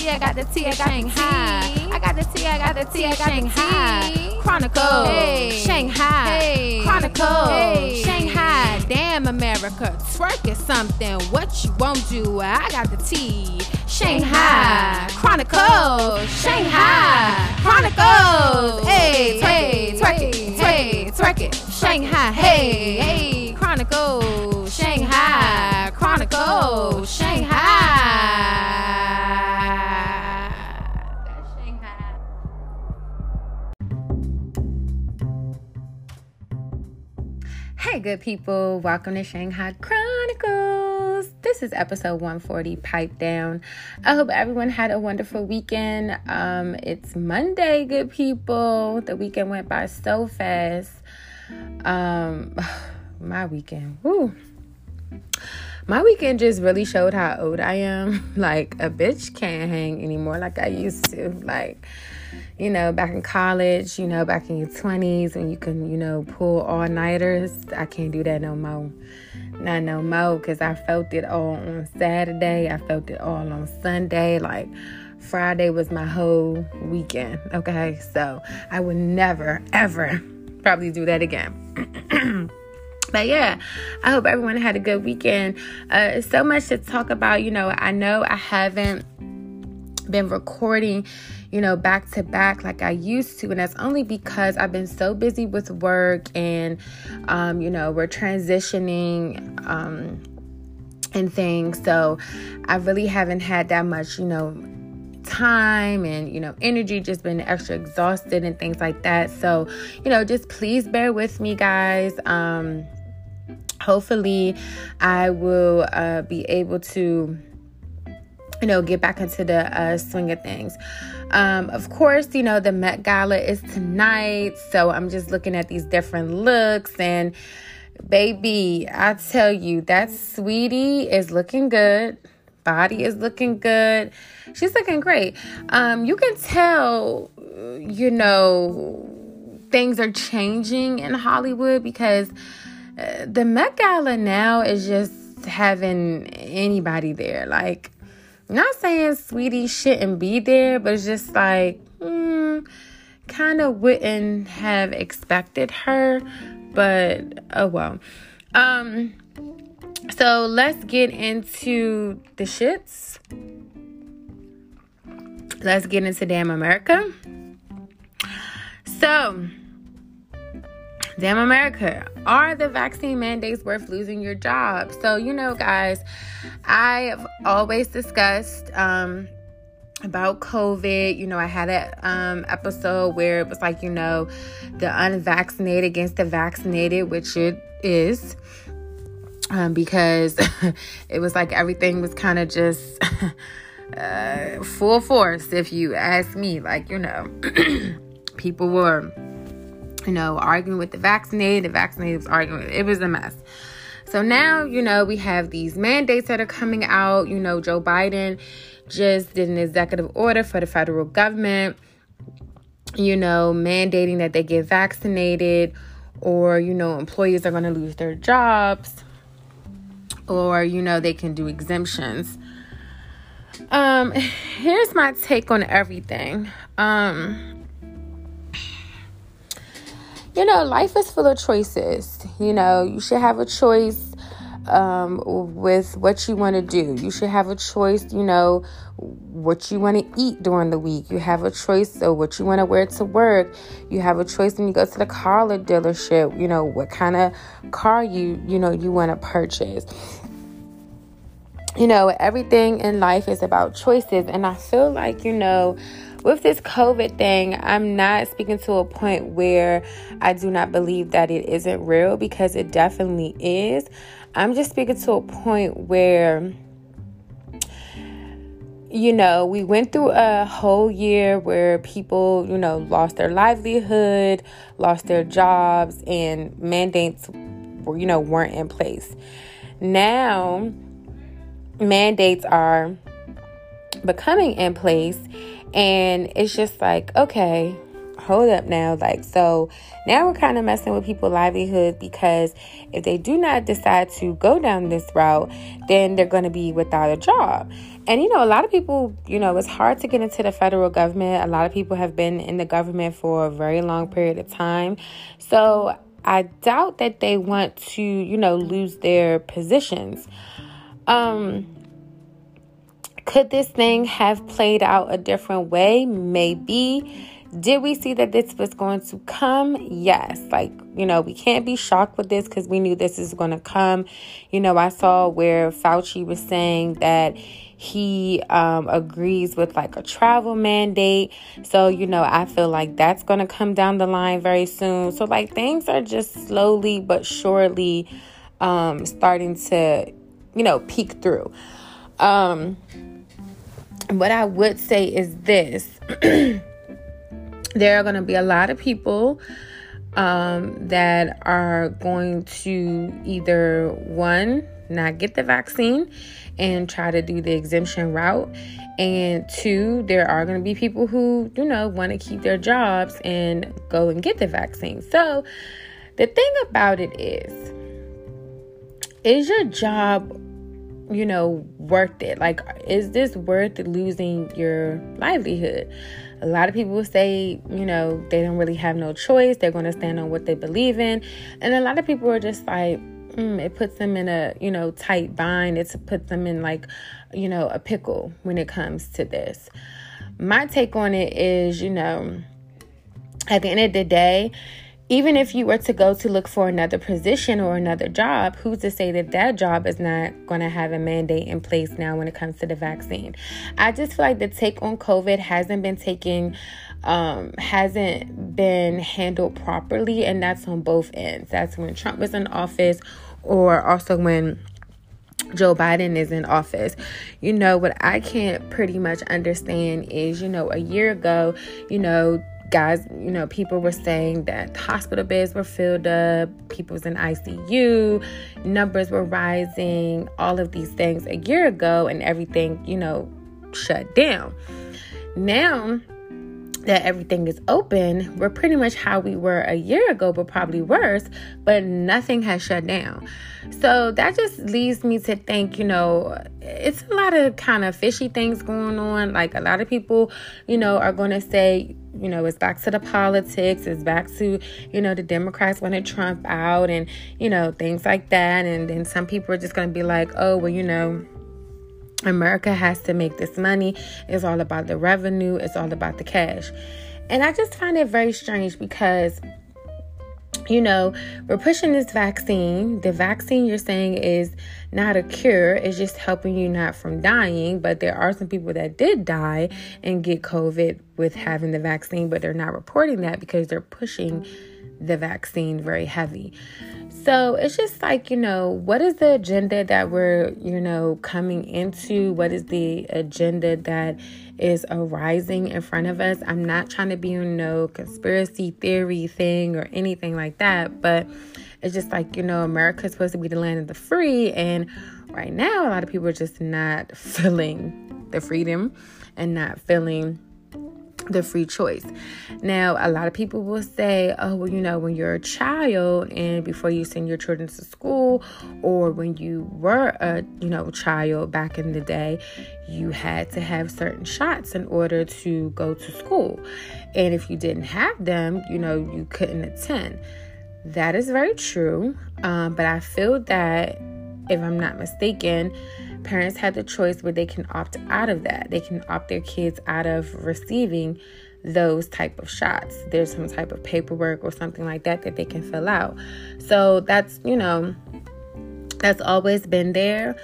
tea, I got the tea, I got Shanghai. I got the tea, I got the tea, I got Shanghai. Chronicles, hey. Shanghai. Hey. Chronicles, hey. Shanghai. Damn America, twerk is something. What you won't do, I got the tea. Shanghai. Chronicles, Shanghai. Chronicles. Hey, hey, twerk it, hey, twerk it. Shanghai, hey, hey. Chronicles, Shanghai. Chronicles, Shanghai. Hey, good people, welcome to Shanghai Chronicles. This is episode 140, Pipe Down. I hope everyone had a wonderful weekend. Um, it's Monday, good people. The weekend went by so fast. Um, my weekend, woo. My weekend just really showed how old I am. Like, a bitch can't hang anymore like I used to. Like, you know, back in college, you know, back in your 20s when you can, you know, pull all nighters. I can't do that no more. Not no more because I felt it all on Saturday. I felt it all on Sunday. Like, Friday was my whole weekend. Okay. So I would never, ever probably do that again. but yeah, I hope everyone had a good weekend. Uh, so much to talk about. You know, I know I haven't been recording you know, back to back like I used to. And that's only because I've been so busy with work and, um, you know, we're transitioning. Um, and things. So I really haven't had that much, you know, time and you know energy just been extra exhausted and things like that so you know just please bear with me guys um hopefully i will uh be able to you know get back into the uh swing of things um, of course, you know, the Met Gala is tonight. So I'm just looking at these different looks. And baby, I tell you, that sweetie is looking good. Body is looking good. She's looking great. Um, you can tell, you know, things are changing in Hollywood because uh, the Met Gala now is just having anybody there. Like, not saying sweetie shouldn't be there, but it's just like, hmm, kind of wouldn't have expected her. But oh well. Um, so let's get into the shits. Let's get into damn America. So, damn America, are the vaccine mandates worth losing your job? So, you know, guys, I've always discussed um, about COVID. You know, I had an um, episode where it was like, you know, the unvaccinated against the vaccinated, which it is. Um, because it was like everything was kind of just uh, full force, if you ask me. Like, you know, people were, you know, arguing with the vaccinated, the vaccinated was arguing. It was a mess. So now, you know, we have these mandates that are coming out. You know, Joe Biden just did an executive order for the federal government, you know, mandating that they get vaccinated, or, you know, employees are going to lose their jobs, or, you know, they can do exemptions. Um, here's my take on everything. Um, you know, life is full of choices. You know, you should have a choice um, with what you want to do. You should have a choice, you know, what you want to eat during the week. You have a choice of what you want to wear to work. You have a choice when you go to the car dealership, you know, what kind of car you, you know, you want to purchase. You know, everything in life is about choices. And I feel like, you know, with this COVID thing, I'm not speaking to a point where I do not believe that it isn't real because it definitely is. I'm just speaking to a point where you know, we went through a whole year where people, you know, lost their livelihood, lost their jobs, and mandates, were, you know, weren't in place. now mandates are becoming in place and it's just like okay hold up now. Like so now we're kind of messing with people's livelihood because if they do not decide to go down this route then they're going to be without a job. And you know a lot of people you know it's hard to get into the federal government. A lot of people have been in the government for a very long period of time. So i doubt that they want to you know lose their positions. Um could this thing have played out a different way? Maybe. Did we see that this was going to come? Yes. Like, you know, we can't be shocked with this because we knew this is going to come. You know, I saw where Fauci was saying that he um, agrees with like a travel mandate. So, you know, I feel like that's going to come down the line very soon. So, like, things are just slowly but surely um, starting to, you know, peek through. Um, what I would say is this there are going to be a lot of people um, that are going to either one, not get the vaccine and try to do the exemption route. And two, there are going to be people who, you know, want to keep their jobs and go and get the vaccine. So the thing about it is, is your job you know, worth it? Like, is this worth losing your livelihood? A lot of people say, you know, they don't really have no choice. They're going to stand on what they believe in. And a lot of people are just like, mm, it puts them in a, you know, tight bind. It puts them in like, you know, a pickle when it comes to this. My take on it is, you know, at the end of the day, even if you were to go to look for another position or another job, who's to say that that job is not going to have a mandate in place now when it comes to the vaccine? I just feel like the take on COVID hasn't been taken um, hasn't been handled properly, and that's on both ends. That's when Trump was in office, or also when Joe Biden is in office. You know, what I can't pretty much understand is, you know, a year ago, you know, guys, you know, people were saying that hospital beds were filled up, people was in ICU, numbers were rising, all of these things a year ago, and everything, you know, shut down. Now that everything is open, we're pretty much how we were a year ago, but probably worse, but nothing has shut down. So that just leads me to think, you know, it's a lot of kind of fishy things going on. Like a lot of people, you know, are going to say, you know, it's back to the politics, it's back to, you know, the Democrats wanted Trump out and, you know, things like that. And then some people are just going to be like, oh, well, you know, America has to make this money. It's all about the revenue, it's all about the cash. And I just find it very strange because you know, we're pushing this vaccine. The vaccine you're saying is not a cure, it's just helping you not from dying. But there are some people that did die and get COVID with having the vaccine, but they're not reporting that because they're pushing the vaccine very heavy. So it's just like, you know, what is the agenda that we're, you know, coming into? What is the agenda that is arising in front of us? I'm not trying to be no conspiracy theory thing or anything like that, but it's just like, you know, America's supposed to be the land of the free. And right now, a lot of people are just not feeling the freedom and not feeling the free choice. Now, a lot of people will say, oh, well, you know, when you're a child and before you send your children to school, or when you were a, you know, child back in the day, you had to have certain shots in order to go to school. And if you didn't have them, you know, you couldn't attend. That is very true. Um, but I feel that, if I'm not mistaken, parents have the choice where they can opt out of that. They can opt their kids out of receiving those type of shots. There's some type of paperwork or something like that that they can fill out. So that's, you know, that's always been there.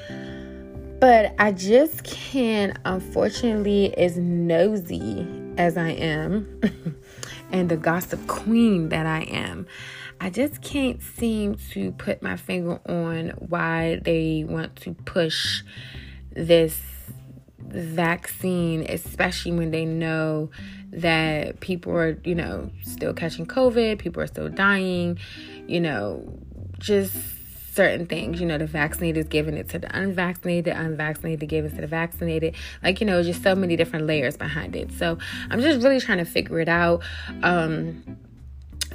But I just can't, unfortunately, as nosy as I am and the gossip queen that I am, I just can't seem to put my finger on why they want to push this vaccine, especially when they know that people are, you know, still catching COVID, people are still dying, you know, just certain things. You know, the vaccinated is giving it to the unvaccinated, unvaccinated giving it to the vaccinated. Like, you know, just so many different layers behind it. So I'm just really trying to figure it out. Um,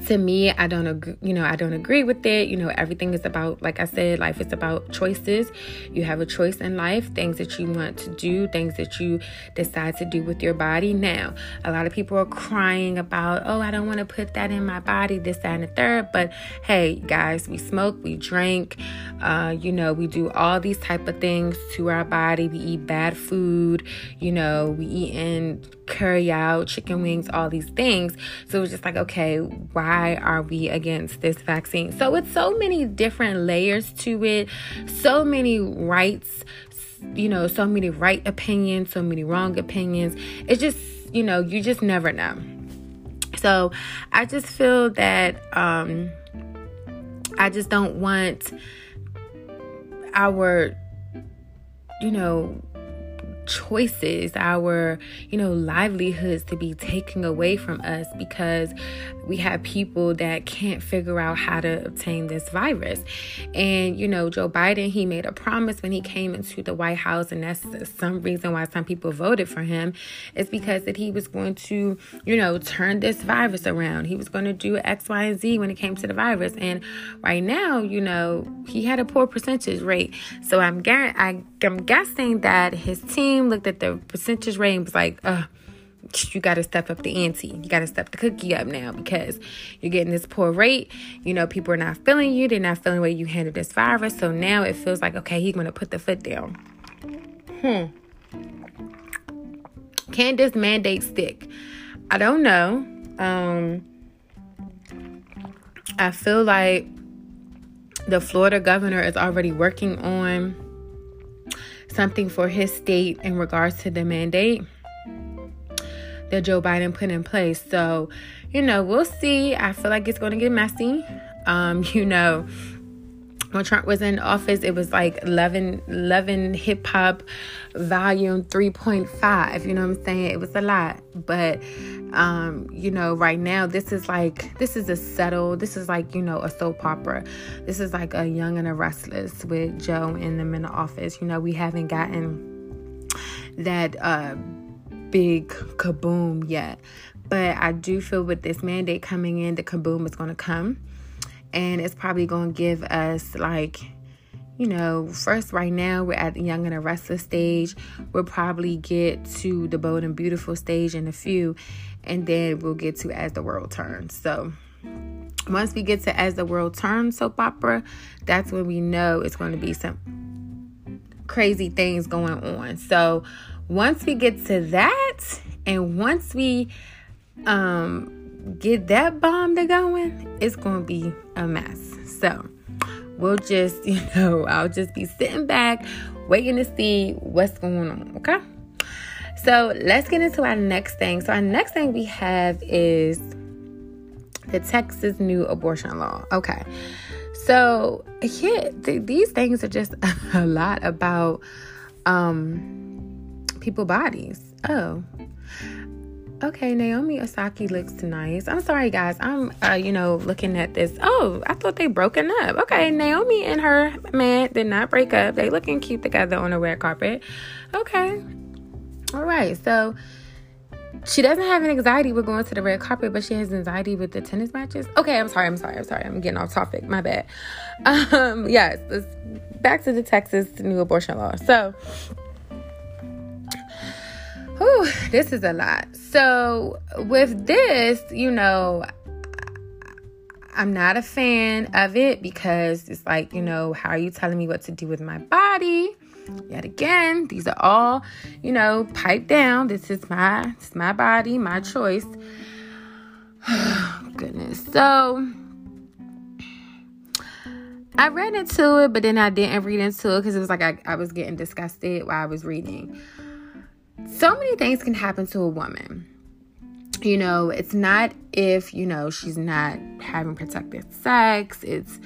to me i don't agree you know i don't agree with it. You know everything is about like i said life is about choices. You have a choice in life things that you want to do things that you decide to do with your body. Now a lot of people are crying about oh i don't want to put that in my body this that and the third. But hey guys we smoke we drink uh, you know we do all these type of things to our body. We eat bad food you know we eat in curry out chicken wings all these things so it's just like okay why are we against this vaccine? So it's so many different layers to it, so many rights, you know, so many right opinions, so many wrong opinions. It's just, you know, you just never know. So I just feel that um I just don't want our you know choices, our, you know, livelihoods to be taken away from us because we have people that can't figure out how to obtain this virus. And, you know, Joe Biden, he made a promise when he came into the White House, and that's some reason why some people voted for him, is because that he was going to, you know, turn this virus around. He was going to do X, Y, and Z when it came to the virus. And right now, you know, he had a poor percentage rate. So I'm, I, I'm guessing that his team looked at the percentage rate and was like, uh, you got to step up the ante. You got to step the cookie up now because you're getting this poor rate. You know, people are not feeling you. They're not feeling the way you handle this virus. So now it feels like, okay, he's going to put the foot down. Hmm. Can this mandate stick? I don't know. Um, I feel like the Florida governor is already working on something for his state in regards to the mandate that Joe Biden put in place. So, you know, we'll see. I feel like it's going to get messy. Um, you know, when Trump was in office, it was like 11, 11 hip hop volume 3.5. You know what I'm saying? It was a lot. But, um, you know, right now, this is like, this is a settle. This is like, you know, a soap opera. This is like a young and a restless with Joe them in the office. You know, we haven't gotten that, uh, big kaboom yet. But I do feel with this mandate coming in, the kaboom is going to come. And it's probably going to give us, like, you know, first, right now, we're at the young and the restless stage. We'll probably get to the bold and beautiful stage in a few. And then we'll get to As the World Turns. So, once we get to As the World Turns soap opera, that's when we know it's going to be some crazy things going on. So, once we get to that and once we um get that bomb to going, it's gonna be a mess. So we'll just, you know, I'll just be sitting back waiting to see what's going on, okay? So let's get into our next thing. So our next thing we have is the Texas new abortion law. Okay. So yeah, th- these things are just a lot about um people bodies. Oh. Okay, Naomi Osaka looks nice. I'm sorry, guys. I'm, uh, you know, looking at this. Oh, I thought they broken up. Okay, Naomi and her man did not break up. They looking cute together on the red carpet. Okay. All right. So she doesn't have an anxiety with going to the red carpet, but she has anxiety with the tennis matches. Okay, I'm sorry. I'm sorry. I'm sorry. I'm getting off topic. My bad. Um, yes. Back to the Texas new abortion law. So Whew, this is a lot. So, with this, you know, I'm not a fan of it because it's like, you know, how are you telling me what to do with my body? Yet again, these are all, you know, pipe down. This is my, it's my body, my choice. Goodness. So, I read into it, but then I didn't read into it because it was like I, I was getting disgusted while I was reading so many things can happen to a woman. You know, it's not if, you know, she's not having protected sex. It's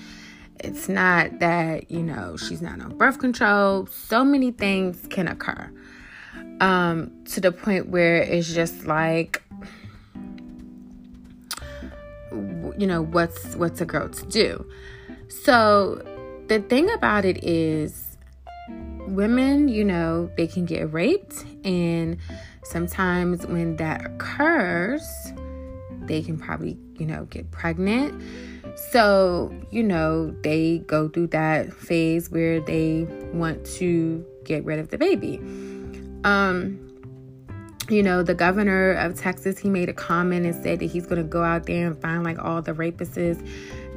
it's not that, you know, she's not on birth control. So many things can occur. Um to the point where it's just like you know, what's what's a girl to do? So the thing about it is, women, you know, they can get raped, and sometimes when that occurs, they can probably, you know, get pregnant. So, you know, they go through that phase where they want to get rid of the baby. Um, you know, the governor of Texas, he made a comment and said that he's going to go out there and find like all the rapists.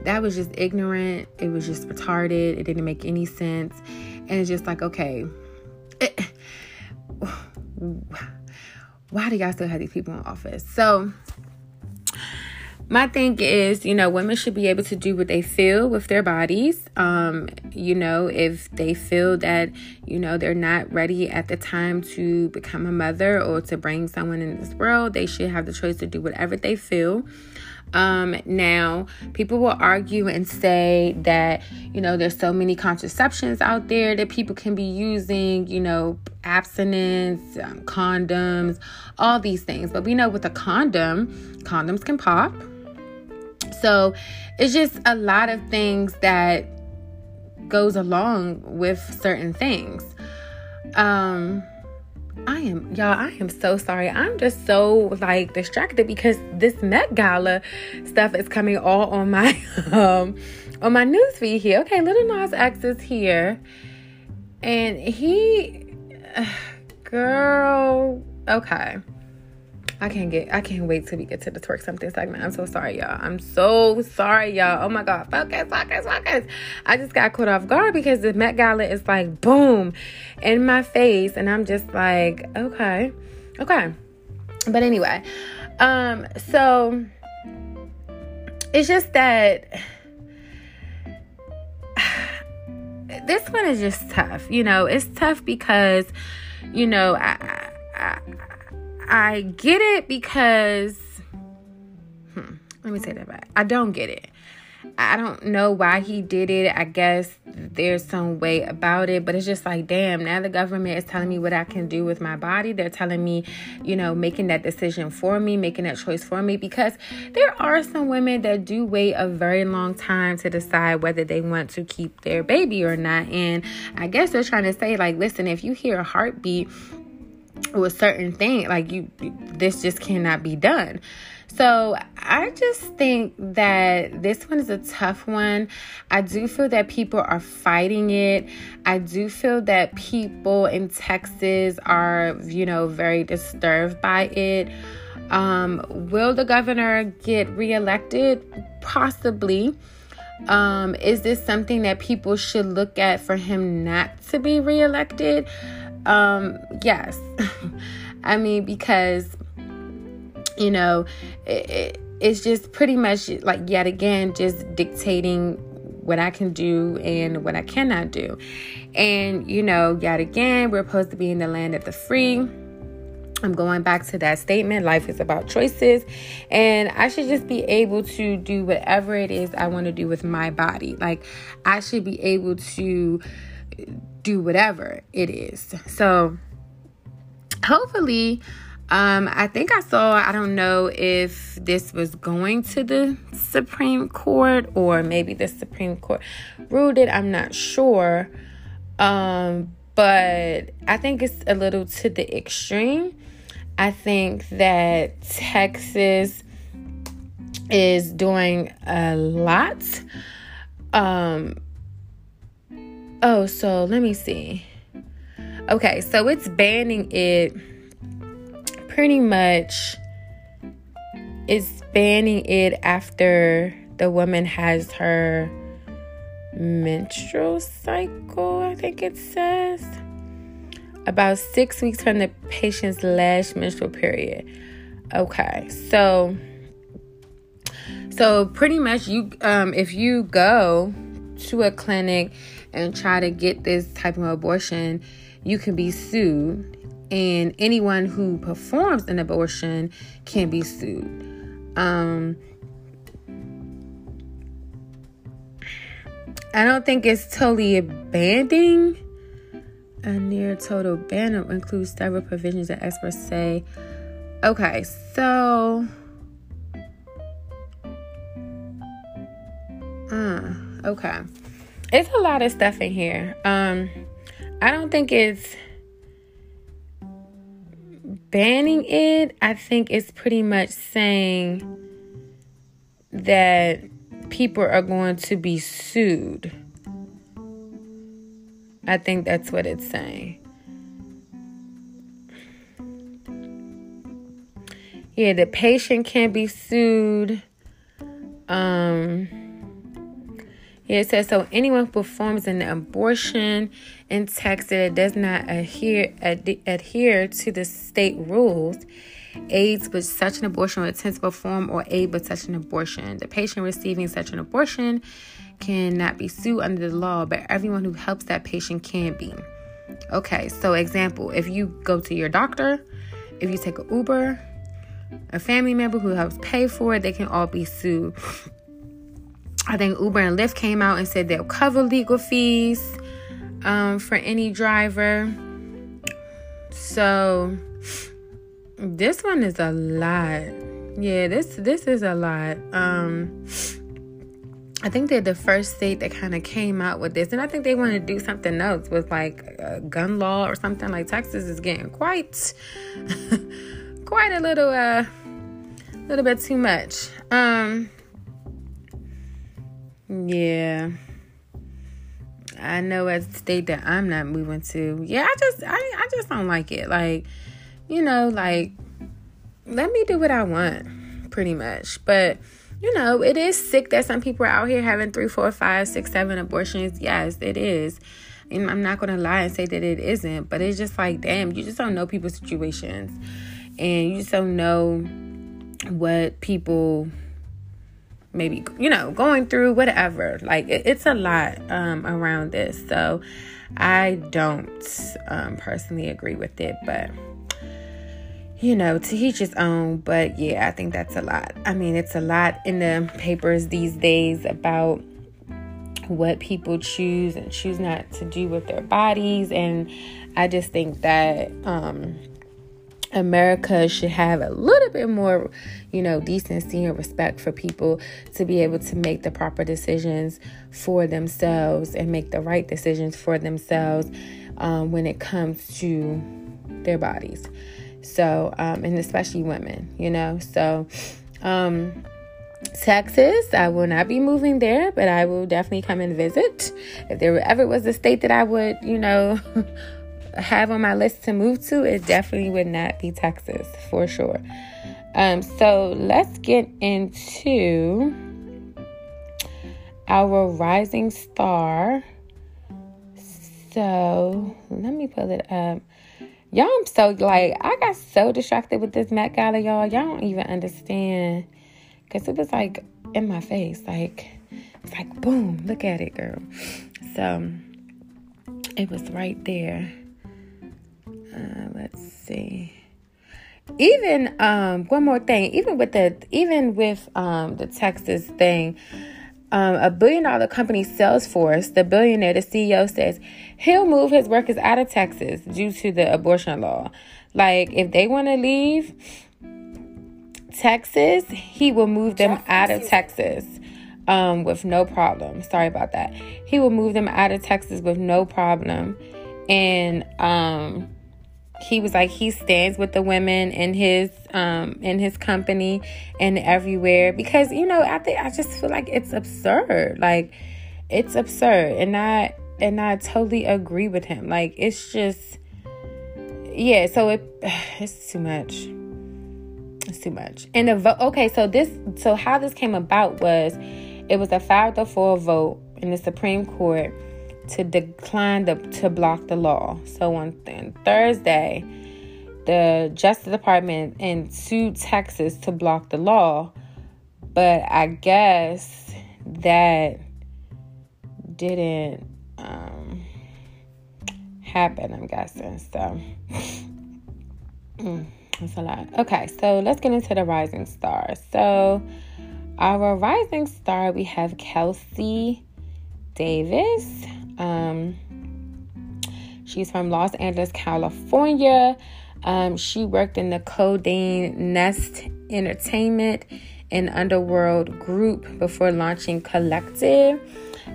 That was just ignorant. It was just retarded. It didn't make any sense. And it's just like, okay, it, why do y'all still have these people in office? So, my thing is, you know, women should be able to do what they feel with their bodies. Um, you know, if they feel that, you know, they're not ready at the time to become a mother or to bring someone in this world, they should have the choice to do whatever they feel. Um, now, people will argue and say that, you know, there's so many contraceptions out there that people can be using, you know, abstinence, um, condoms, all these things. But we know with a condom, condoms can pop. So it's just a lot of things that goes along with certain things. Um I am y'all, I am so sorry. I'm just so like distracted because this Met Gala stuff is coming all on my um on my newsfeed here. Okay, Lil Nas X is here. And he uh, girl, okay. I can't get I can't wait till we get to the twerk something segment. I'm so sorry, y'all. I'm so sorry, y'all. Oh my god, focus, focus, focus. I just got caught off guard because the Met Gala is like boom in my face, and I'm just like, okay, okay. But anyway, um, so it's just that this one is just tough. You know, it's tough because, you know, I, I I get it because hmm, let me say that back. I don't get it. I don't know why he did it. I guess there's some way about it, but it's just like, damn, now the government is telling me what I can do with my body. They're telling me, you know, making that decision for me, making that choice for me, because there are some women that do wait a very long time to decide whether they want to keep their baby or not. And I guess they're trying to say, like, listen, if you hear a heartbeat, with certain thing like you this just cannot be done. So i just think that this one is a tough one. I do feel that people are fighting it. I do feel that people in texas are you know very disturbed by it. Um, will the governor get reelected? Possibly. Um, is this something that people should look at for him not to be reelected um, yes. I mean, because, you know, it, it, it's just pretty much like, yet again, just dictating what I can do and what I cannot do. And, you know, yet again, we're supposed to be in the land of the free. I'm going back to that statement. Life is about choices. And I should just be able to do whatever it is I want to do with my body. Like, I should be able to do whatever it is. So hopefully, um, I think I saw, I don't know if this was going to the Supreme Court or maybe the Supreme Court ruled it. I'm not sure. Um, but I think it's a little to the extreme. I think that Texas is doing a lot. Um, Oh, so let me see. Okay, so it's banning it pretty much it's banning it after the woman has her menstrual cycle, I think it says. About six weeks from the patient's last menstrual period. Okay, so so pretty much you um if you go to a clinic and try to get this type of abortion, you can be sued. And anyone who performs an abortion can be sued. Um, I don't think it's totally abandoning. A near total ban includes several provisions that experts say. Okay, so. Uh, okay. It's a lot of stuff in here. Um, I don't think it's banning it. I think it's pretty much saying that people are going to be sued. I think that's what it's saying. Yeah, the patient can be sued. Um, it says so anyone who performs an abortion in Texas that does not adhere ad- adhere to the state rules aids with such an abortion or attempts to perform or aid with such an abortion. The patient receiving such an abortion cannot be sued under the law, but everyone who helps that patient can be. Okay, so example, if you go to your doctor, if you take an Uber, a family member who helps pay for it, they can all be sued. I think Uber and Lyft came out and said they'll cover legal fees um, for any driver. So this one is a lot. Yeah, this this is a lot. Um, I think they're the first state that kind of came out with this, and I think they want to do something else with like a gun law or something. Like Texas is getting quite, quite a little, uh, little bit too much. Um, yeah. I know as a state that I'm not moving to. Yeah, I just I I just don't like it. Like, you know, like let me do what I want, pretty much. But you know, it is sick that some people are out here having three, four, five, six, seven abortions. Yes, it is. And I'm not gonna lie and say that it isn't, but it's just like, damn, you just don't know people's situations. And you just don't know what people maybe you know going through whatever. Like it, it's a lot um, around this. So i don't um, personally agree with it but you know to each his own. But yeah i think that's a lot. I mean it's a lot in the papers these days about what people choose and choose not to do with their bodies. And i just think that um America should have a little bit more, you know, decency and respect for people to be able to make the proper decisions for themselves and make the right decisions for themselves um, when it comes to their bodies. So, um, and especially women, you know. So, um, Texas, I will not be moving there, but I will definitely come and visit. If there ever was a state that I would, you know, have on my list to move to, it definitely would not be Texas for sure. Um, so let's get into our rising star. So let me pull it up. Y'all, I'm so like, I got so distracted with this Met Gala, y'all. Y'all don't even understand. Because it was like in my face. Like, it's like, boom, look at it, girl. So it was right there. Uh, let's see. Even um, one more thing, even with the even with um, the Texas thing, um, a billion dollar company Salesforce, the billionaire, the CEO says he'll move his workers out of Texas due to the abortion law. Like if they want to leave Texas, he will move them out of Texas um, with no problem. Sorry about that. He will move them out of Texas with no problem, and um, he was like he stands with the women in his um in his company and everywhere because you know I think I just feel like it's absurd. Like it's absurd. And I and I totally agree with him. Like it's just yeah so it it's too much. It's too much. And the vote okay so this so how this came about was it was a five to four vote in the Supreme Court to decline the, to block the law. So on th- Thursday, the Justice Department in sued Texas to block the law, but I guess that didn't um, happen. I'm guessing so. Mm, that's a lot. Okay, so let's get into the rising stars. So, our rising star, we have Kelsey Davis. Um, she's from Los Angeles, California. Um, she worked in the Condé Nast Entertainment and Underworld Group before launching Collective.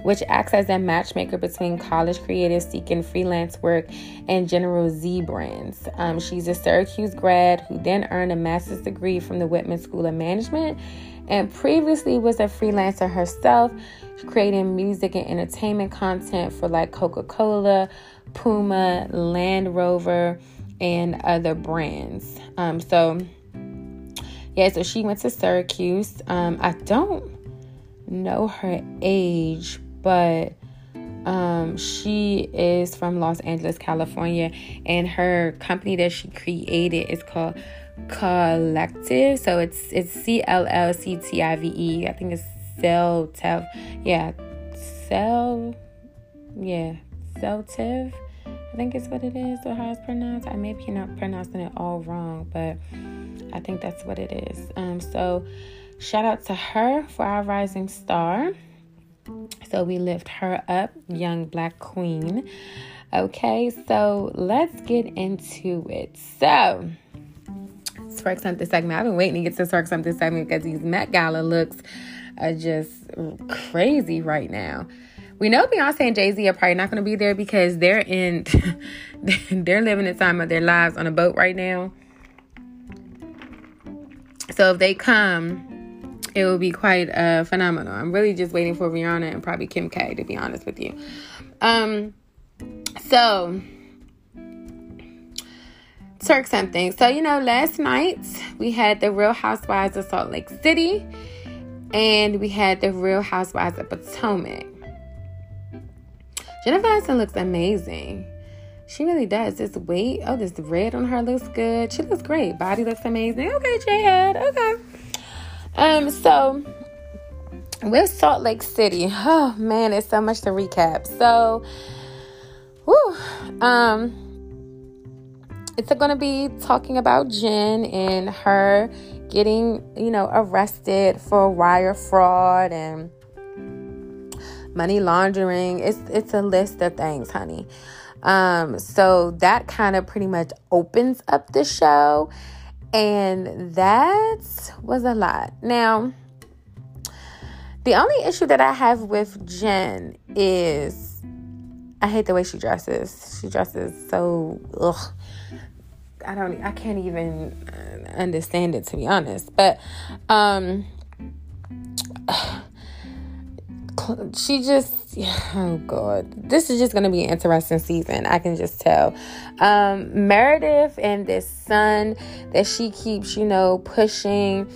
which acts as a matchmaker between college creatives seeking freelance work and General Z brands. Um, she's a Syracuse grad who then earned a master's degree from the Whitman School of Management and previously was a freelancer herself, creating music and entertainment content for like Coca Cola, Puma, Land Rover, and other brands. Um, so, yeah, so she went to Syracuse. Um, I don't know her age, but um, she is from Los Angeles, California, and her company that she created is called Collective. So it's it's C L L C T I V E. I think it's Cell Tev. Yeah, Cell. Yeah, Celtiv. I think it's what it is, or how it's pronounced. I may be not pronouncing it all wrong, but I think that's what it is. Um, so shout out to her for our rising star. So we lift her up, young black queen. Okay, so let's get into it. So twerk something segment. I've been waiting to get to twerk something segment because these Met Gala looks are just crazy right now. We know Beyonce and Jay Z are probably not going to be there because they're in, they're living the time of their lives on a boat right now. So if they come, it will be quite uh, phenomenal. I'm really just waiting for Rihanna and probably Kim K to be honest with you. Um, so twerk something. So, you know, last night we had the Real Housewives of Salt Lake City and we had the Real Housewives of Potomac. Jennifer Aniston looks amazing. She really does. This weight, oh, this red on her looks good. She looks great. Body looks amazing. Okay, J Head. Okay. Um, so with Salt Lake City, oh man, it's so much to recap. So, whoo, um, it's going to be talking about Jen and her getting, you know, arrested for wire fraud and money laundering. It's it's a list of things, honey. Um, so that kind of pretty much opens up the show, and that was a lot. Now, the only issue that I have with Jen is I hate the way she dresses. She dresses so ugh. I don't I can't even uh, understand it to be honest. But um she just oh god this is just gonna be an interesting season i can just tell um meredith and this son that she keeps you know pushing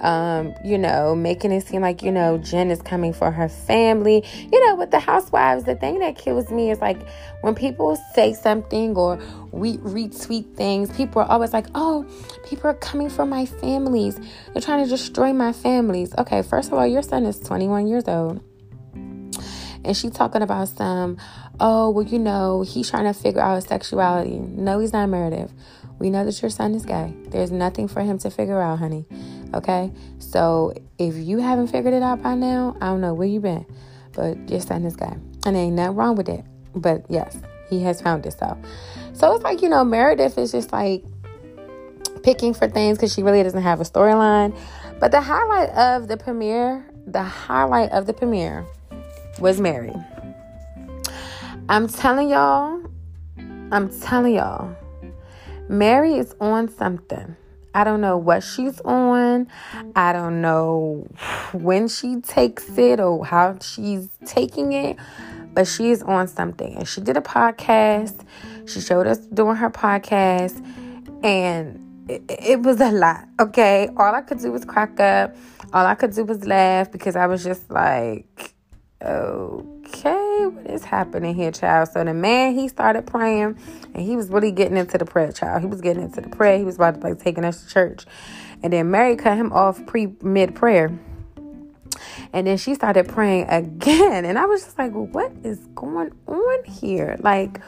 um, you know, making it seem like, you know, Jen is coming for her family. You know, with the housewives, the thing that kills me is like when people say something or we retweet things, people are always like, oh, people are coming for my families. They're trying to destroy my families. Okay, first of all, your son is 21 years old. And she talking about some, oh, well, you know, he's trying to figure out his sexuality. No, he's not Meredith. We know that your son is gay. There's nothing for him to figure out, honey. Okay? So if you haven't figured it out by now, I don't know where you been. But your son is gay. And ain't nothing wrong with it. But yes, he has found so. So it's like, you know, Meredith is just like picking for things because she really doesn't have a storyline. But the highlight of the premiere, the highlight of the premiere was Mary. I'm telling y'all, I'm telling y'all, Mary is on something. I don't know what she's on. I don't know when she takes it or how she's taking it, but she's on something. And she did a podcast. She showed us doing her podcast, and it, it was a lot. Okay. All I could do was crack up. All I could do was laugh because I was just like, oh. What is happening here, child? So the man, he started praying and he was really getting into the prayer, child. He was getting into the prayer. He was about to like taking us to church. And then Mary cut him off pre mid prayer. And then she started praying again. And I was just like, what is going on here? Like,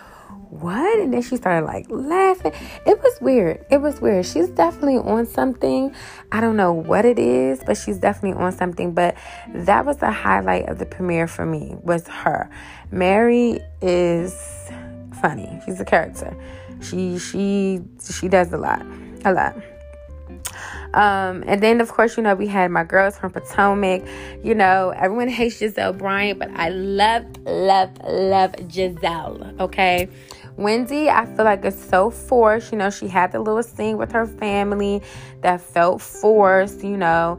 what? And then she started like laughing. It was weird. It was weird. She's definitely on something. I don't know what it is, but she's definitely on something. But that was the highlight of the premiere for me was her. Mary is funny. She's a character. She she she does a lot. A lot. Um, and then, of course, you know, we had my girls from Potomac. You know, everyone hates Gizelle Bryant, but I love, love, love Gizelle. okay? Wendy, I feel like it's so forced. You know, she had the little scene with her family that felt forced, you know,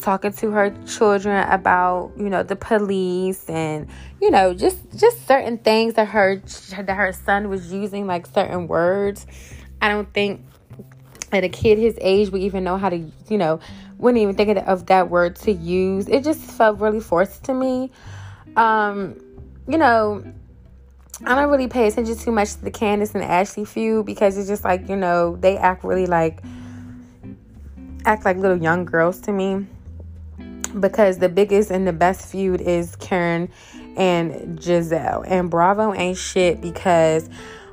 talking to her children about, you know, the police and, you know, just just certain things that her that her son was using like certain words. I don't think that a kid his age would even know how to, you know, wouldn't even think of that word to use. It just felt really forced to me. Um, you know, I don't really pay attention too much to the Candace and Ashley feud because it's just like, you know, they act really like act like little young girls to me. Because the biggest and the best feud is Karen and Gizelle. And Bravo ain't shit because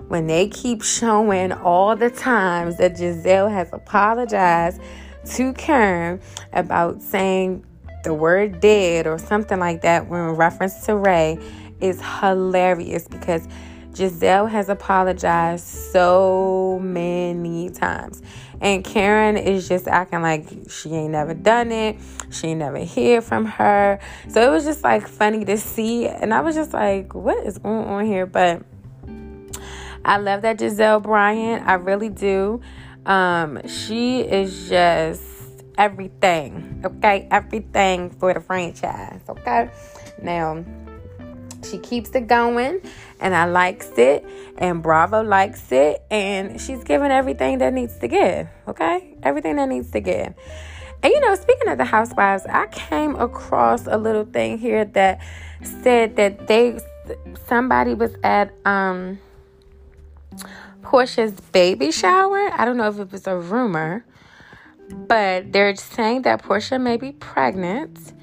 when they keep showing all the times that Gizelle has apologized to Karen about saying the word dead or something like that when reference to Ray is hilarious because Gizelle has apologized so many times. And Karen is just acting like she ain't never done it. She never hear from her. So it was just like funny to see. And I was just like, what is going on here? But I love that Gizelle Bryant. I really do. Um, she is just everything. Okay? Everything for the franchise. Okay? Now, she keeps it going and I likes it and Bravo likes it and she's giving everything that needs to give. Okay? Everything that needs to give. And you know, speaking of the housewives, I came across a little thing here that said that they somebody was at um Porsha's baby shower. I don't know if it was a rumor, but they're saying that Porsha may be pregnant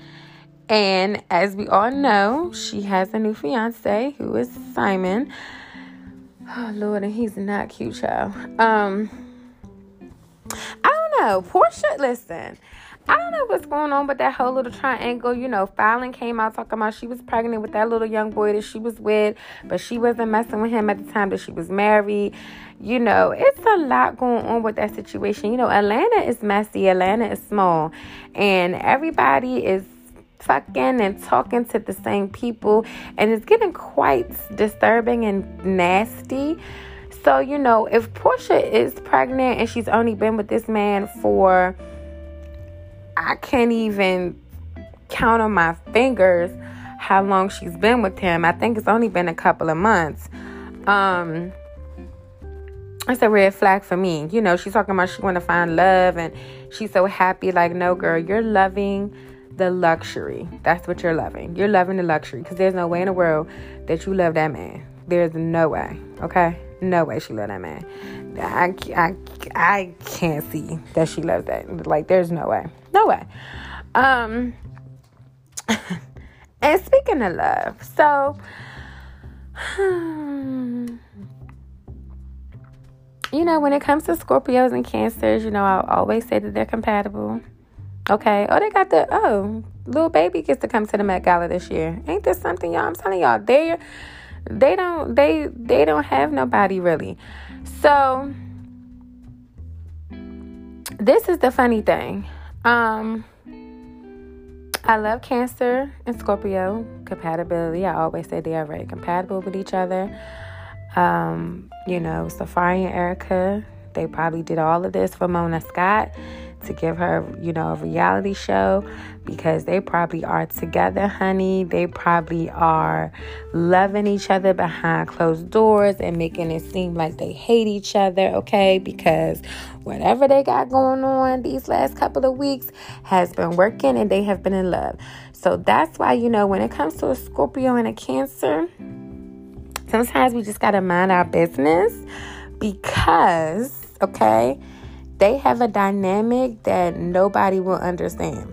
and as we all know, she has a new fiance who is Simon. Oh Lord, and he's not cute, child. Um, I don't know. Porsha, listen. I don't know what's going on with that whole little triangle. You know, Fallon came out talking about she was pregnant with that little young boy that she was with, but she wasn't messing with him at the time that she was married. You know, it's a lot going on with that situation. You know, Atlanta is messy, Atlanta is small, and everybody is fucking and talking to the same people, and it's getting quite disturbing and nasty. So, you know, if Porsha is pregnant and she's only been with this man for, I can't even count on my fingers how long she's been with him. I think it's only been a couple of months. Um, it's a red flag for me. You know, she's talking about she want to find love and she's so happy. Like, no, girl, you're loving the luxury. That's what you're loving. You're loving the luxury because there's no way in the world that you love that man. There's no way. Okay? No way she love that man. I, I, I can't see that she loves that. Like, there's no way. No way. Um, and speaking of love, so, you know, when it comes to Scorpios and Cancers, you know, I always say that they're compatible. Okay. Oh, they got the oh, little baby gets to come to the Met Gala this year. Ain't this something, y'all? I'm telling y'all, they they don't they they don't have nobody really. So this is the funny thing. Um I love Cancer and Scorpio compatibility. I always say they are very compatible with each other. Um, you know, Safaree and Erica, they probably did all of this for Mona Scott to give her, you know, a reality show because they probably are together, honey. They probably are loving each other behind closed doors and making it seem like they hate each other, okay? Because whatever they got going on these last couple of weeks has been working and they have been in love. So that's why, you know, when it comes to a Scorpio and a Cancer, sometimes we just got to mind our business because, okay? They have a dynamic that nobody will understand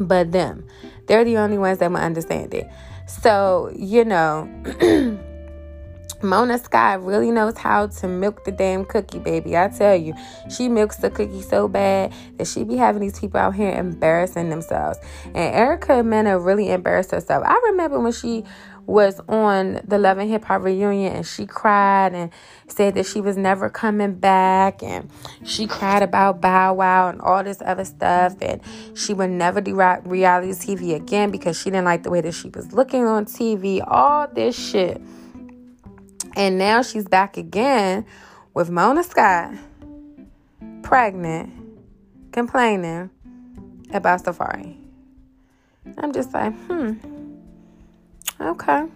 but them. They're the only ones that will understand it. So, you know, Mona Scott really knows how to milk the damn cookie, baby. I tell you, she milks the cookie so bad that she be having these people out here embarrassing themselves. And Erica Mena really embarrassed herself. I remember when she was on the Love and Hip Hop reunion and she cried and said that she was never coming back and she cried about Bow Wow and all this other stuff and she would never do reality TV again because she didn't like the way that she was looking on TV, all this shit. And now she's back again with Mona Scott, pregnant, complaining about Safaree. I'm just like, hmm. Okay.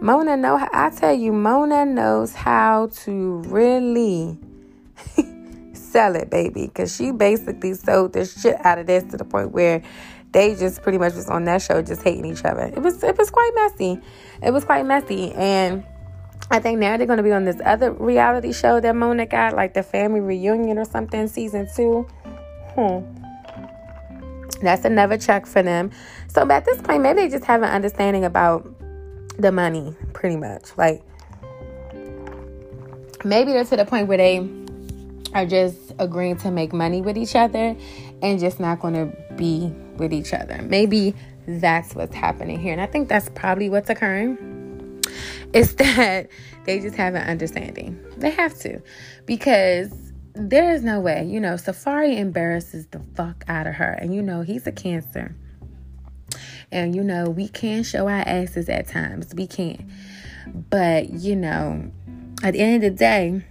Mona know I tell you, Mona knows how to really sell it, baby. Cause she basically sold the shit out of this to the point where they just pretty much was on that show just hating each other. It was it was quite messy. It was quite messy. And I think now they're gonna be on this other reality show that Mona got, like the family reunion or something, season two. Hmm. That's another check for them. So at this point, maybe they just have an understanding about the money, pretty much. Like maybe they're to the point where they are just agreeing to make money with each other and just not going to be with each other. Maybe that's what's happening here. And I think that's probably what's occurring. Is that they just have an understanding. They have to. Because there is no way, you know, Safaree embarrasses the fuck out of her. And you know, he's a cancer. And you know, we can show our asses at times. We can. But, you know, at the end of the day,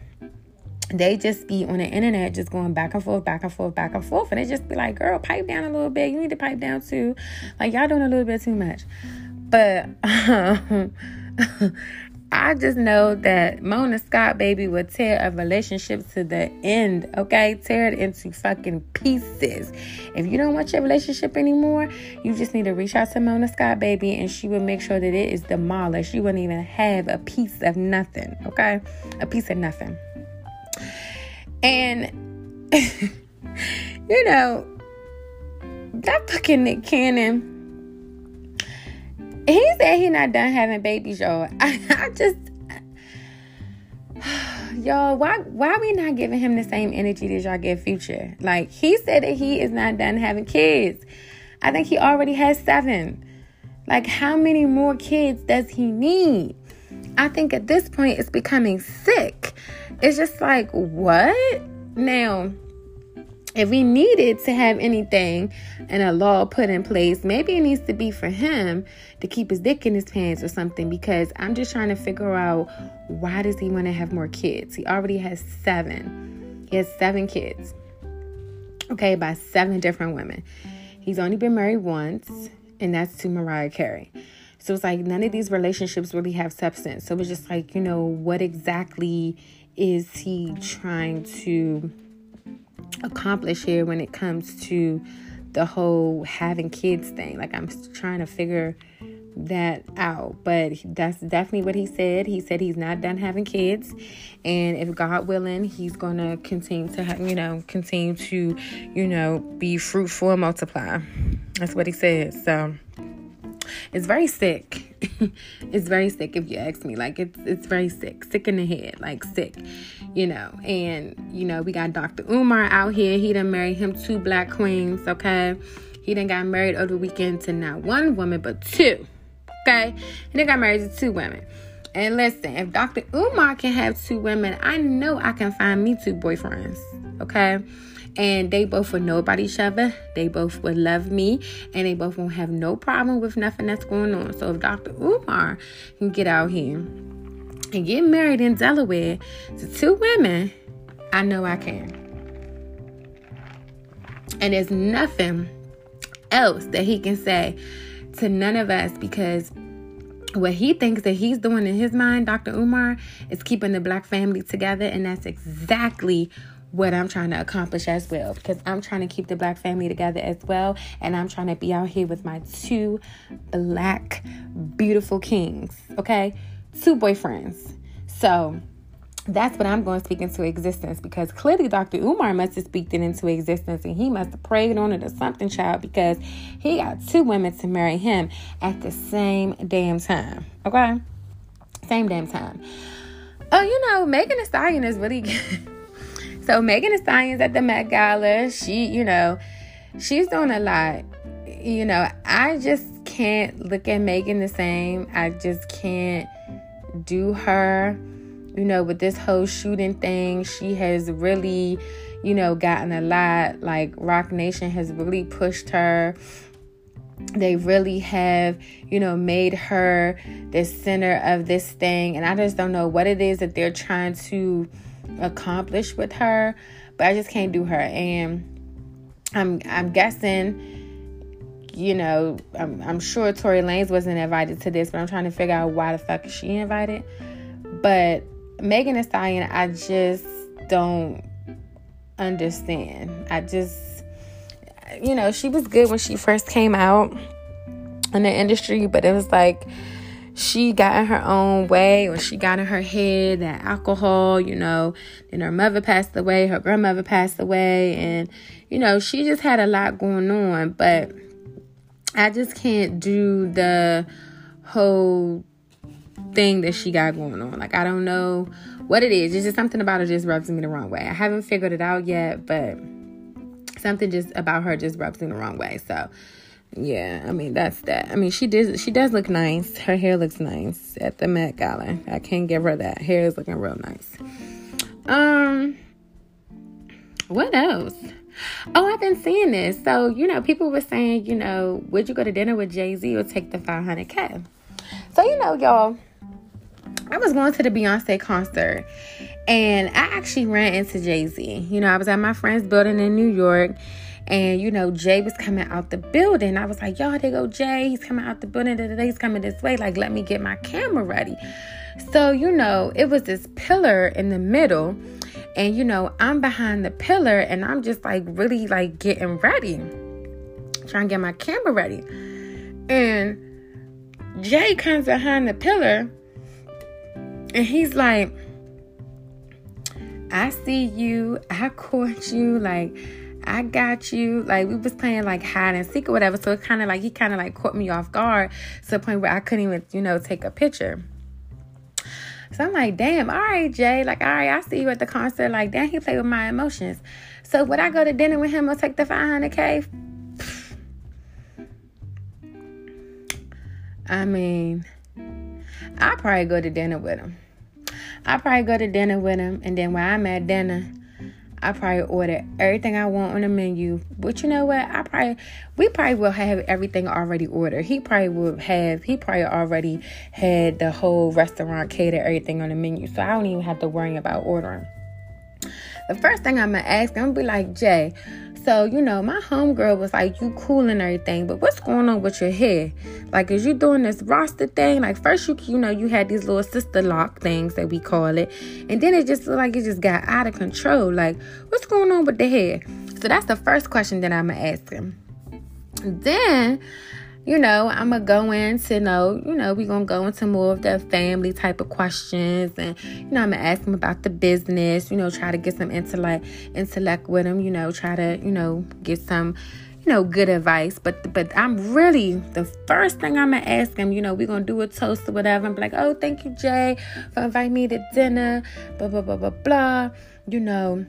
they just be on the internet just going back and forth, back and forth, back and forth. And they just be like, girl, pipe down a little bit. You need to pipe down too. Like, y'all doing a little bit too much. But um, I just know that Mona Scott, baby, would tear a relationship to the end, okay? Tear it into fucking pieces. If you don't want your relationship anymore, you just need to reach out to Mona Scott, baby, and she will make sure that it is demolished. You wouldn't even have a piece of nothing, okay? A piece of nothing. And, you know, that fucking Nick Cannon he said he not done having babies, y'all. I, I just y'all, why why we not giving him the same energy that y'all give Future? Like he said that he is not done having kids. I think he already has seven. Like how many more kids does he need? I think at this point it's becoming sick. It's just like what? Now, if we needed to have anything and a law put in place, maybe it needs to be for him to keep his dick in his pants or something because I'm just trying to figure out why does he want to have more kids? He already has 7. He has 7 kids. Okay, by 7 different women. He's only been married once and that's to Mariah Carey. So it's like none of these relationships really have substance. So it's just like, you know, what exactly is he trying to accomplish here when it comes to the whole having kids thing. Like I'm trying to figure that out. But that's definitely what he said. He said he's not done having kids, and if God willing, he's gonna continue to have, you know, continue to, you know, be fruitful and multiply. That's what he said. So it's very sick. it's very sick if you ask me. Like it's it's very sick. Sick in the head. Like sick. You know. And you know, we got Dr. Umar out here. He done married him two black queens, okay? He done got married over the weekend to not one woman but two. Okay? He done got married to two women. And listen, if Dr. Umar can have two women, I know I can find me two boyfriends. Okay? And they both would know about each other. They both would love me, and they both won't have no problem with nothing that's going on. So if Dr. Umar can get out here and get married in Delaware to two women, I know I can. And there's nothing else that he can say to none of us because what he thinks that he's doing in his mind, Dr. Umar, is keeping the black family together, and that's exactly what I'm trying to accomplish as well because I'm trying to keep the black family together as well and I'm trying to be out here with my two black beautiful kings, okay? Two boyfriends. So that's what I'm going to speak into existence because clearly Dr. Umar must have speaked it into existence and he must have prayed on it or something, child, because he got two women to marry him at the same damn time. Okay? Same damn time. Oh, you know, Megan Thee Stallion is really. So Megan Thee Stallion's at the Met Gala. She, you know, she's doing a lot. You know, I just can't look at Megan the same. I just can't do her. You know, with this whole shooting thing, she has really, you know, gotten a lot. Like, Roc Nation has really pushed her. They really have, you know, made her the center of this thing. And I just don't know what it is that they're trying to accomplish with her, but I just can't do her. And I'm I'm guessing you know, I'm, I'm sure Tory Lanez wasn't invited to this, but I'm trying to figure out why the fuck is she invited. But Megan Thee Stallion, I just don't understand. I just, you know, she was good when she first came out in the industry, but it was like she got in her own way or she got in her head that alcohol, you know, then her mother passed away, her grandmother passed away, and, you know, she just had a lot going on. But I just can't do the whole thing that she got going on. Like, I don't know what it is. It's just something about her just rubs me the wrong way. I haven't figured it out yet, but something just about her just rubs me the wrong way. So, yeah, I mean that's that. I mean she does she does look nice. Her hair looks nice at the Met Gala. I can't give her that. Hair is looking real nice. Um, what else? Oh, I've been seeing this. So you know, people were saying, you know, would you go to dinner with Jay Z or take the 500k? So you know, y'all, I was going to the Beyonce concert, and I actually ran into Jay Z. You know, I was at my friend's building in New York and, you know, Jay was coming out the building. I was like, y'all, they go Jay. He's coming out the building. He's coming this way. Like, let me get my camera ready. So, you know, it was this pillar in the middle. And, you know, I'm behind the pillar and I'm just like really like getting ready, trying to get my camera ready. And Jay comes behind the pillar and he's like, I see you. I caught you. Like, I got you. Like we was playing like hide and seek or whatever. So it kind of like he kind of like caught me off guard to the point where I couldn't even, you know, take a picture. So I'm like, damn, all right, Jay. Like, all right, I see you at the concert. Like, damn, he played with my emotions. So would I go to dinner with him or take the 500K? I mean, i probably go to dinner with him. i probably go to dinner with him. And then while I'm at dinner, I probably order everything I want on the menu. But you know what? I probably we probably will have everything already ordered. He probably would have he probably already had the whole restaurant cater everything on the menu. So I don't even have to worry about ordering. The first thing I'm gonna ask, I'm gonna be like, Jay, so, you know, my homegirl was like, You cool and everything, but what's going on with your hair? Like, is you doing this roster thing? Like, first, you you know, you had these little sister lock things that we call it, and then it just looked like it just got out of control. Like, what's going on with the hair? So, that's the first question that I'm gonna ask him. Then, you know, I'm gonna go into know, you know, we're gonna go into more of the family type of questions, and you know, I'm gonna ask him about the business. You know, try to get some intellect, intellect with him. You know, try to, you know, get some, you know, good advice. But but I'm really the first thing I'm gonna ask him. You know, we're gonna do a toast or whatever. I'm like, oh, thank you, Jay, for inviting me to dinner. Blah blah blah blah blah. You know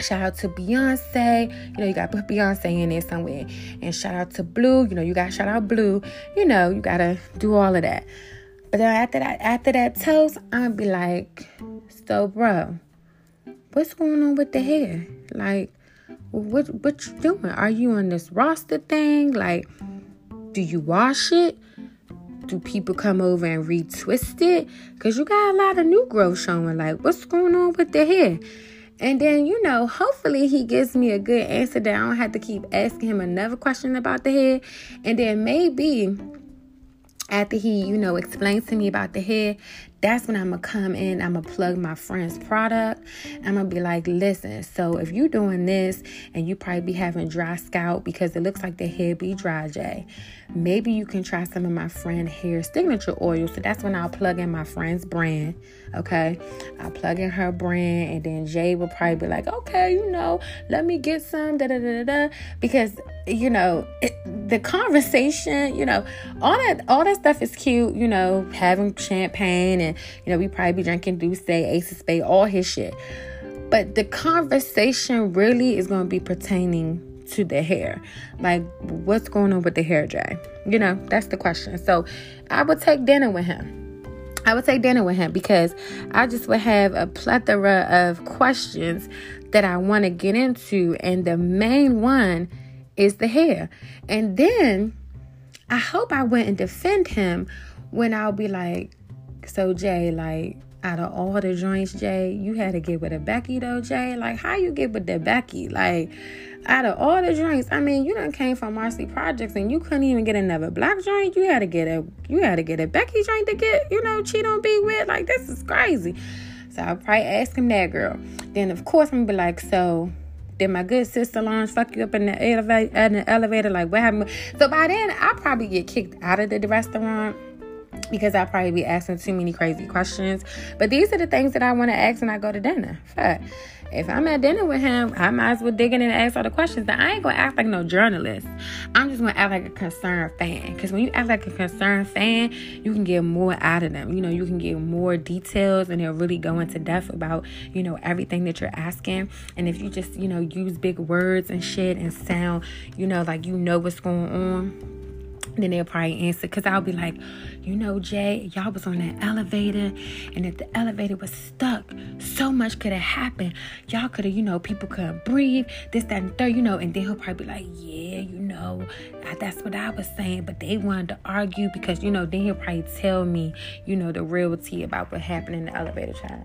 Shout out to Beyonce. You know, you got to put Beyonce in there somewhere. And shout out to Blue. You know, you got to shout out Blue. You know, you got to do all of that. But then after that, after that toast, I'm going to be like, so, bro, what's going on with the hair? Like, what what you doing? Are you on this roster thing? Like, do you wash it? Do people come over and retwist it? Cause you got a lot of new growth showing. Like, what's going on with the hair? And then, you know, hopefully he gives me a good answer that I don't have to keep asking him another question about the head. And then maybe after he, you know, explains to me about the hair, that's when I'm gonna come in. I'm gonna plug my friend's product. I'm gonna be like, listen, so if you're doing this and you probably be having dry scalp because it looks like the hair be dry, Jay, maybe you can try some of my friend hair signature oil. So that's when I'll plug in my friend's brand. Okay, I'll plug in her brand, and then Jay will probably be like, okay, you know, let me get some da da da da because you know it, the conversation, you know, all that all that stuff is cute. You know, having champagne and you know we probably be drinking D'ussé, Ace of Spade, all his shit. But the conversation really is going to be pertaining to the hair. Like, what's going on with the hair, Jay? You know, that's the question. So I would take dinner with him. I would take dinner with him because I just would have a plethora of questions that I want to get into. And the main one is the hair. And then I hope I wouldn't defend him when I'll be like, so Jay, like, out of all the joints, Jay, you had to get with a Becky though, Jay. Like, how you get with the Becky? Like, out of all the joints, I mean, you done came from Marcy Projects and you couldn't even get another black joint. You had to get a you had to get a Becky joint to get, you know, cheat on be with. Like, this is crazy. So I'll probably ask him that girl. Then of course I'm gonna be like, so did my good sister Lawrence fuck you up in the elevator? In the elevator, like what happened? So by then I'll probably get kicked out of the restaurant because I'll probably be asking too many crazy questions. But these are the things that I want to ask when I go to dinner. Fuck. If I'm at dinner with him, I might as well dig in and ask all the questions. Now, I ain't gonna act like no journalist. I'm just gonna act like a concerned fan. Because when you act like a concerned fan, you can get more out of them. You know, you can get more details and they'll really go into depth about, you know, everything that you're asking. And if you just, you know, use big words and shit and sound, you know, like you know what's going on then they'll probably answer because I'll be like, you know, Jay, y'all was on that elevator, and if the elevator was stuck, so much could have happened. Y'all could have, you know, people couldn't breathe, this, that, and third, you know, and then he'll probably be like, yeah, you know, that's what I was saying, but they wanted to argue because, you know, then he'll probably tell me, you know, the reality about what happened in the elevator, child.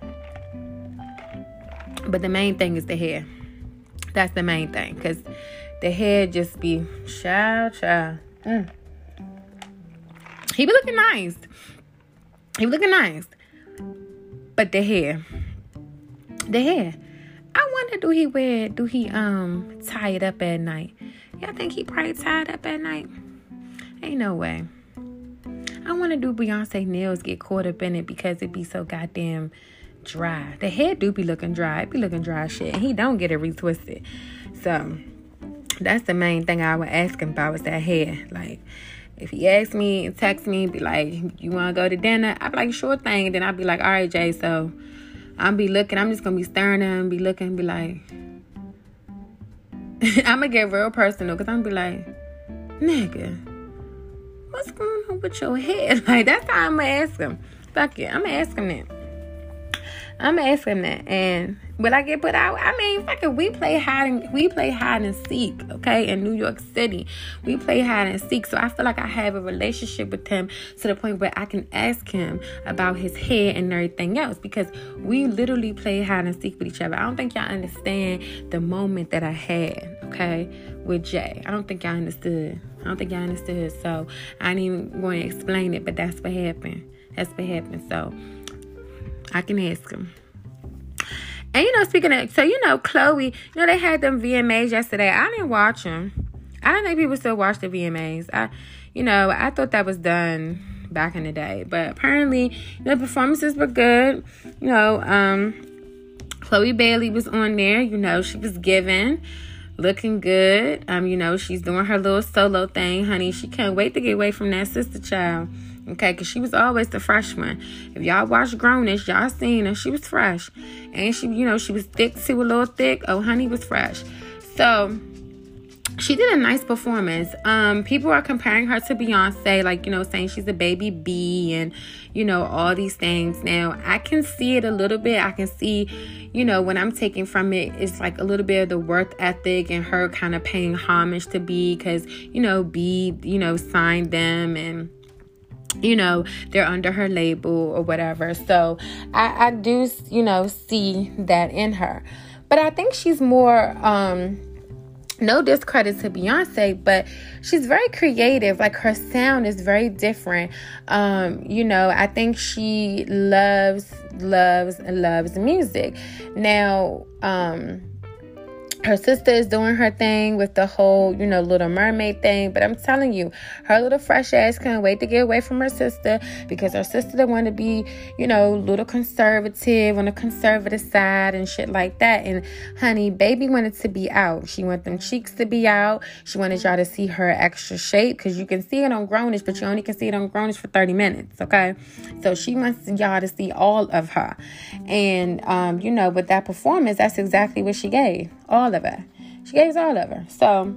But the main thing is the hair. That's the main thing because the hair just be child, child. Mm. He be looking nice. He be looking nice. But the hair. The hair. I wonder do he wear do he um tie it up at night? Y'all think he probably tied up at night? Ain't no way. I wanna do Beyonce nails get caught up in it because it be so goddamn dry. The hair do be looking dry. It be looking dry shit. And he don't get it retwisted. So that's the main thing I would ask him about was that hair. Like if he asks me and text me, be like, you want to go to dinner? I'd be like, sure thing. And then I'd be like, all right, Jay, so I'll be looking. I'm just to be staring at him, be looking, and be like, I'm to get real personal because I'm to be like, nigga, what's going on with your head? Like, that's how I'm to ask him. Fuck it. I'm to ask him that. I'm going to ask him that. And Will I get put out? I mean, fucking, we play hide and we play hide and seek, okay? In New York City, we play hide and seek. So I feel like I have a relationship with him to the point where I can ask him about his hair and everything else because we literally play hide and seek with each other. I don't think y'all understand the moment that I had, okay, with Jay. I don't think y'all understood. I don't think y'all understood. So I didn't even want to explain it, but that's what happened. That's what happened. So I can ask him. And you know, speaking of, so you know, Chloe, you know, they had them VMAs yesterday. I didn't watch them. I don't think people still watch the VMAs. I, you know, I thought that was done back in the day, but apparently, you know, performances were good. You know, um, Chloe Bailey was on there. You know, she was giving, looking good. Um, you know, she's doing her little solo thing, honey. She can't wait to get away from that sister child. Okay, because she was always the fresh one. If y'all watched Grownish, y'all seen her. She was fresh. And she, you know, she was thick too, a little thick. Oh, honey was fresh. So she did a nice performance. Um, people are comparing her to Beyonce, like, you know, saying she's a baby B and, you know, all these things. Now, I can see it a little bit. I can see, you know, when I'm taking from it, it's like a little bit of the worth ethic and her kind of paying homage to B because, you know, B, you know, signed them and you know they're under her label or whatever so I, I do you know see that in her but i think she's more um no discredit to Beyonce, but she's very creative. Like her sound is very different. Um, you know, I think she loves, loves, loves music. Now, um, her sister is doing her thing with the whole, you know, little mermaid thing. But I'm telling you, her little fresh ass can't wait to get away from her sister because her sister don't want to be, you know, little conservative on the conservative side and shit like that. And honey, baby wanted to be out. She wanted them cheeks to be out. She wanted y'all to see her extra shape because you can see it on Grownish, but you only can see it on Grownish for 30 minutes. Okay. So she wants y'all to see all of her. And um, you know, with that performance, that's exactly what she gave all of her. She gave us all of her. So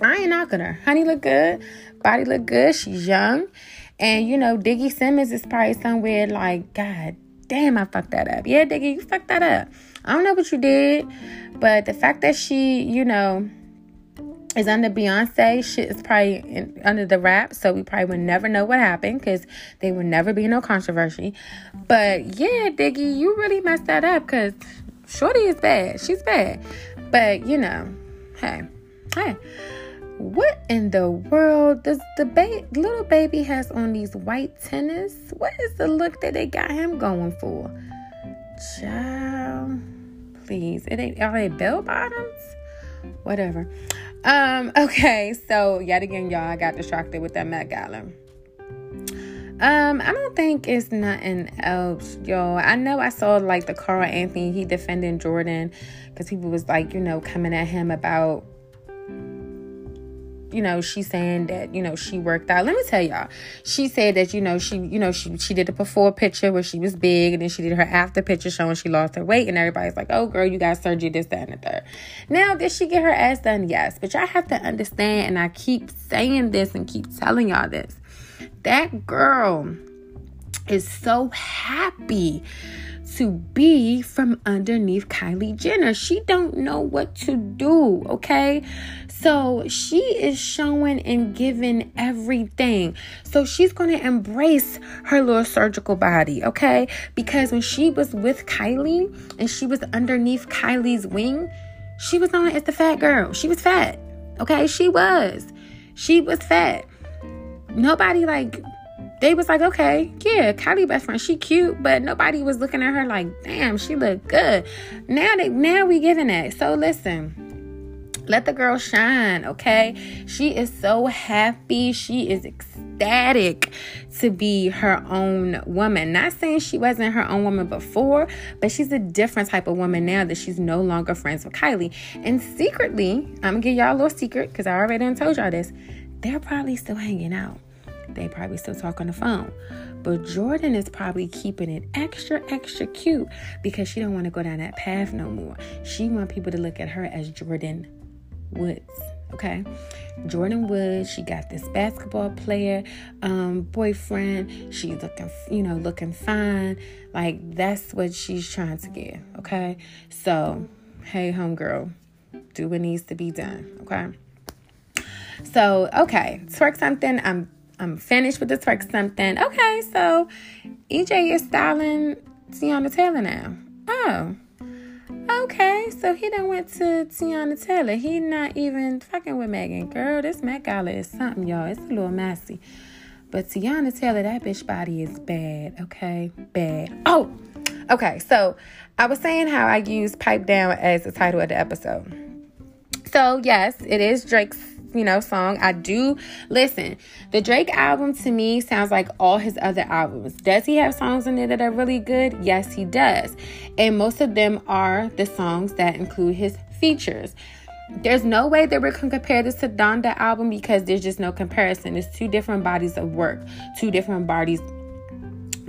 I ain't knocking her. Honey look good. Body look good. She's young. And you know, Diggy Simmons is probably somewhere like, God damn, I fucked that up. Yeah, Diggy, you fucked that up. I don't know what you did, but the fact that she, you know, is under Beyonce, shit is probably in, under the wrap, so we probably would never know what happened because there would never be no controversy. But yeah, Diggy, you really messed that up because Shorty is bad. She's bad. But you know, hey, hey. What in the world does the ba- little baby has on these white tennis? What is the look that they got him going for? Child, please. It ain't are they bell bottoms? Whatever. Um, okay, so yet again, y'all, I got distracted with that Met Gala. Um, I don't think it's nothing else, yo. I know I saw like the Karl-Anthony, he defending Jordan because people was like, you know, coming at him about you know, she's saying that, you know, she worked out. Let me tell y'all. She said that, you know, she, you know, she she did a before picture where she was big and then she did her after picture showing she lost her weight and everybody's like, oh girl, you got surgery, this, that, and the third. Now, did she get her ass done? Yes. But y'all have to understand, and I keep saying this and keep telling y'all this. That girl is so happy to be from underneath Kylie Jenner. She don't know what to do, okay? So she is showing and giving everything. So she's going to embrace her little surgical body, okay? Because when she was with Kylie and she was underneath Kylie's wing, she was known as the fat girl. She was fat, okay? She was. She was fat. Nobody like they was like, okay, yeah, Kylie best friend, she cute, but nobody was looking at her like, damn, she look good. Now they now we giving that. So listen. Let the girl shine, okay? She is so happy. She is ecstatic to be her own woman. Not saying she wasn't her own woman before, but she's a different type of woman now that she's no longer friends with Kylie. And secretly, I'm gonna give y'all a little secret because I already done told y'all this. They're probably still hanging out. They probably still talk on the phone. But Jordan is probably keeping it extra, extra cute because she don't want to go down that path no more. She want people to look at her as Jordan Woods. Okay, Jordan Woods. She got this basketball player um, boyfriend. She's looking, you know, looking fine. Like that's what she's trying to get. Okay, so hey, homegirl, do what needs to be done. Okay. So okay, twerk something. I'm I'm finished with the twerk something. Okay, so EJ is styling Teyana Taylor now. Oh. Okay, so he done went to Teyana Taylor. He not even fucking with Megan. Girl, this Met Gala is something, y'all. It's a little messy. But Teyana Taylor, that bitch body is bad, okay? Bad. Oh, okay. So I was saying how I use Pipe Down as the title of the episode. So, yes, it is Drake's you know, song. I do listen. The Drake album to me sounds like all his other albums. Does he have songs in there that are really good? Yes, he does. And most of them are the songs that include his features. There's no way that we can compare this to Donda album because there's just no comparison. It's two different bodies of work, two different bodies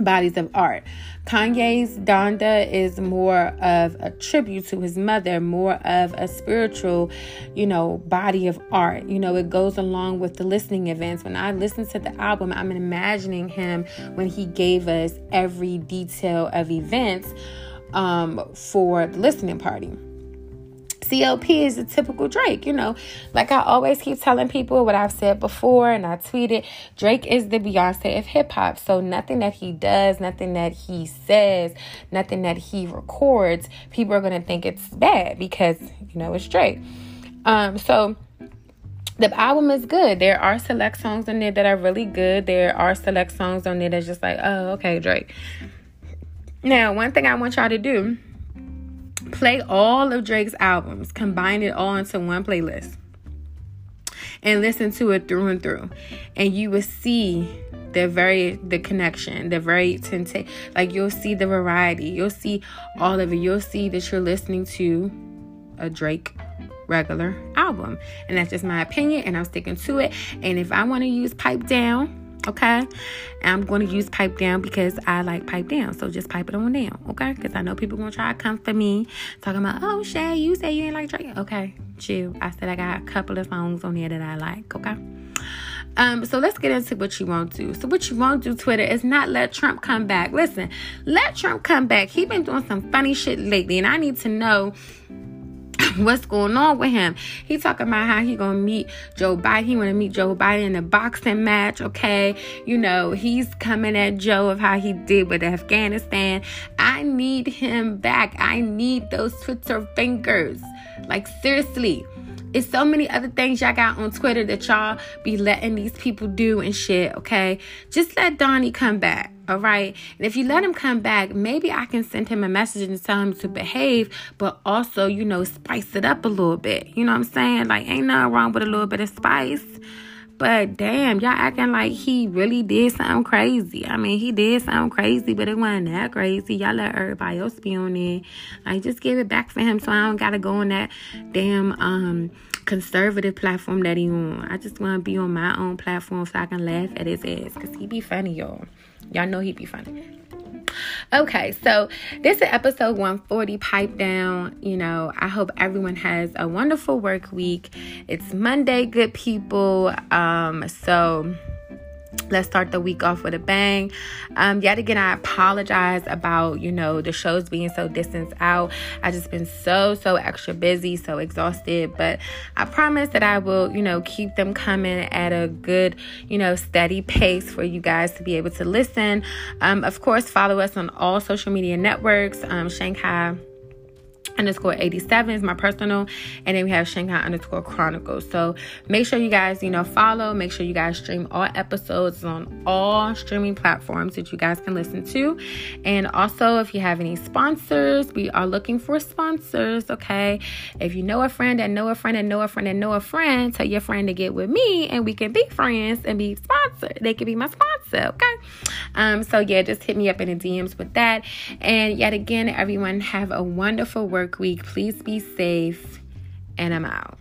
bodies of art. Kanye's Donda is more of a tribute to his mother, more of a spiritual, you know, body of art. You know, it goes along with the listening events. When I listen to the album, I'm imagining him when he gave us every detail of events um, for the listening party. CLB is a typical Drake, you know. Like I always keep telling people what I've said before and I tweeted Drake is the Beyonce of hip hop. So nothing that he does, nothing that he says, nothing that he records, people are going to think it's bad because, you know, it's Drake. Um, so the album is good. There are select songs on there that are really good. There are select songs on there that's just like, oh, okay, Drake. Now, one thing I want y'all to do play all of Drake's albums, combine it all into one playlist, and listen to it through and through. And you will see the very the connection, the very temptation. Like you'll see the variety. You'll see all of it. You'll see that you're listening to a Drake regular album. And that's just my opinion, and I'm sticking to it. And if I want to use pipe down, Okay. I'm going to use pipe down because I like pipe down. So just pipe it on down. Okay. Because I know people going to try to come for me talking about, oh, Shay, you say you ain't like Drake. Okay. chill. I said I got a couple of songs on here that I like, okay? Um, so let's get into what you won't do. So what you won't do, Twitter, is not let Trump come back. Listen, let Trump come back. He been doing some funny shit lately, and I need to know what's going on with him. He talking about how he gonna meet Joe Biden. He wanna meet Joe Biden in a boxing match, okay? You know, he's coming at Joe of how he did with Afghanistan. I need him back. I need those Twitter fingers. Like seriously. It's so many other things y'all got on Twitter that y'all be letting these people do and shit, okay? Just let Donnie come back, all right? And if you let him come back, maybe I can send him a message and tell him to behave, but also, you know, spice it up a little bit. You know what I'm saying? Like, ain't nothing wrong with a little bit of spice. But damn, y'all acting like he really did something crazy. I mean, he did something crazy, but it wasn't that crazy. Y'all let everybody else be on it. Like, just give it back for him so I don't gotta go on that damn um conservative platform that he on. I just wanna be on my own platform so I can laugh at his ass. Cause he be funny, y'all. Y'all know he be funny. Okay, so this is episode 140 Pipe Down. You know, I hope everyone has a wonderful work week. It's Monday, good people. Um, so let's start the week off with a bang. Um yet again i apologize about you know the shows being so distance out. I just been so so extra busy so exhausted. But i promise that i will you know keep them coming at a good you know steady pace for you guys to be able to listen. Um of course follow us on all social media networks. Um shanghai underscore 87 is my personal. And then we have shanghai underscore chronicles. So make sure you guys you know follow. Make sure you guys stream all episodes on all streaming platforms that you guys can listen to. And also if you have any sponsors we are looking for sponsors okay? If you know a friend and know a friend and know a friend and know a friend tell your friend to get with me and we can be friends and be sponsored. They can be my sponsor okay? Um so yeah just hit me up in the dms with that. And yet again everyone have a wonderful work week. Please be safe, and I'm out.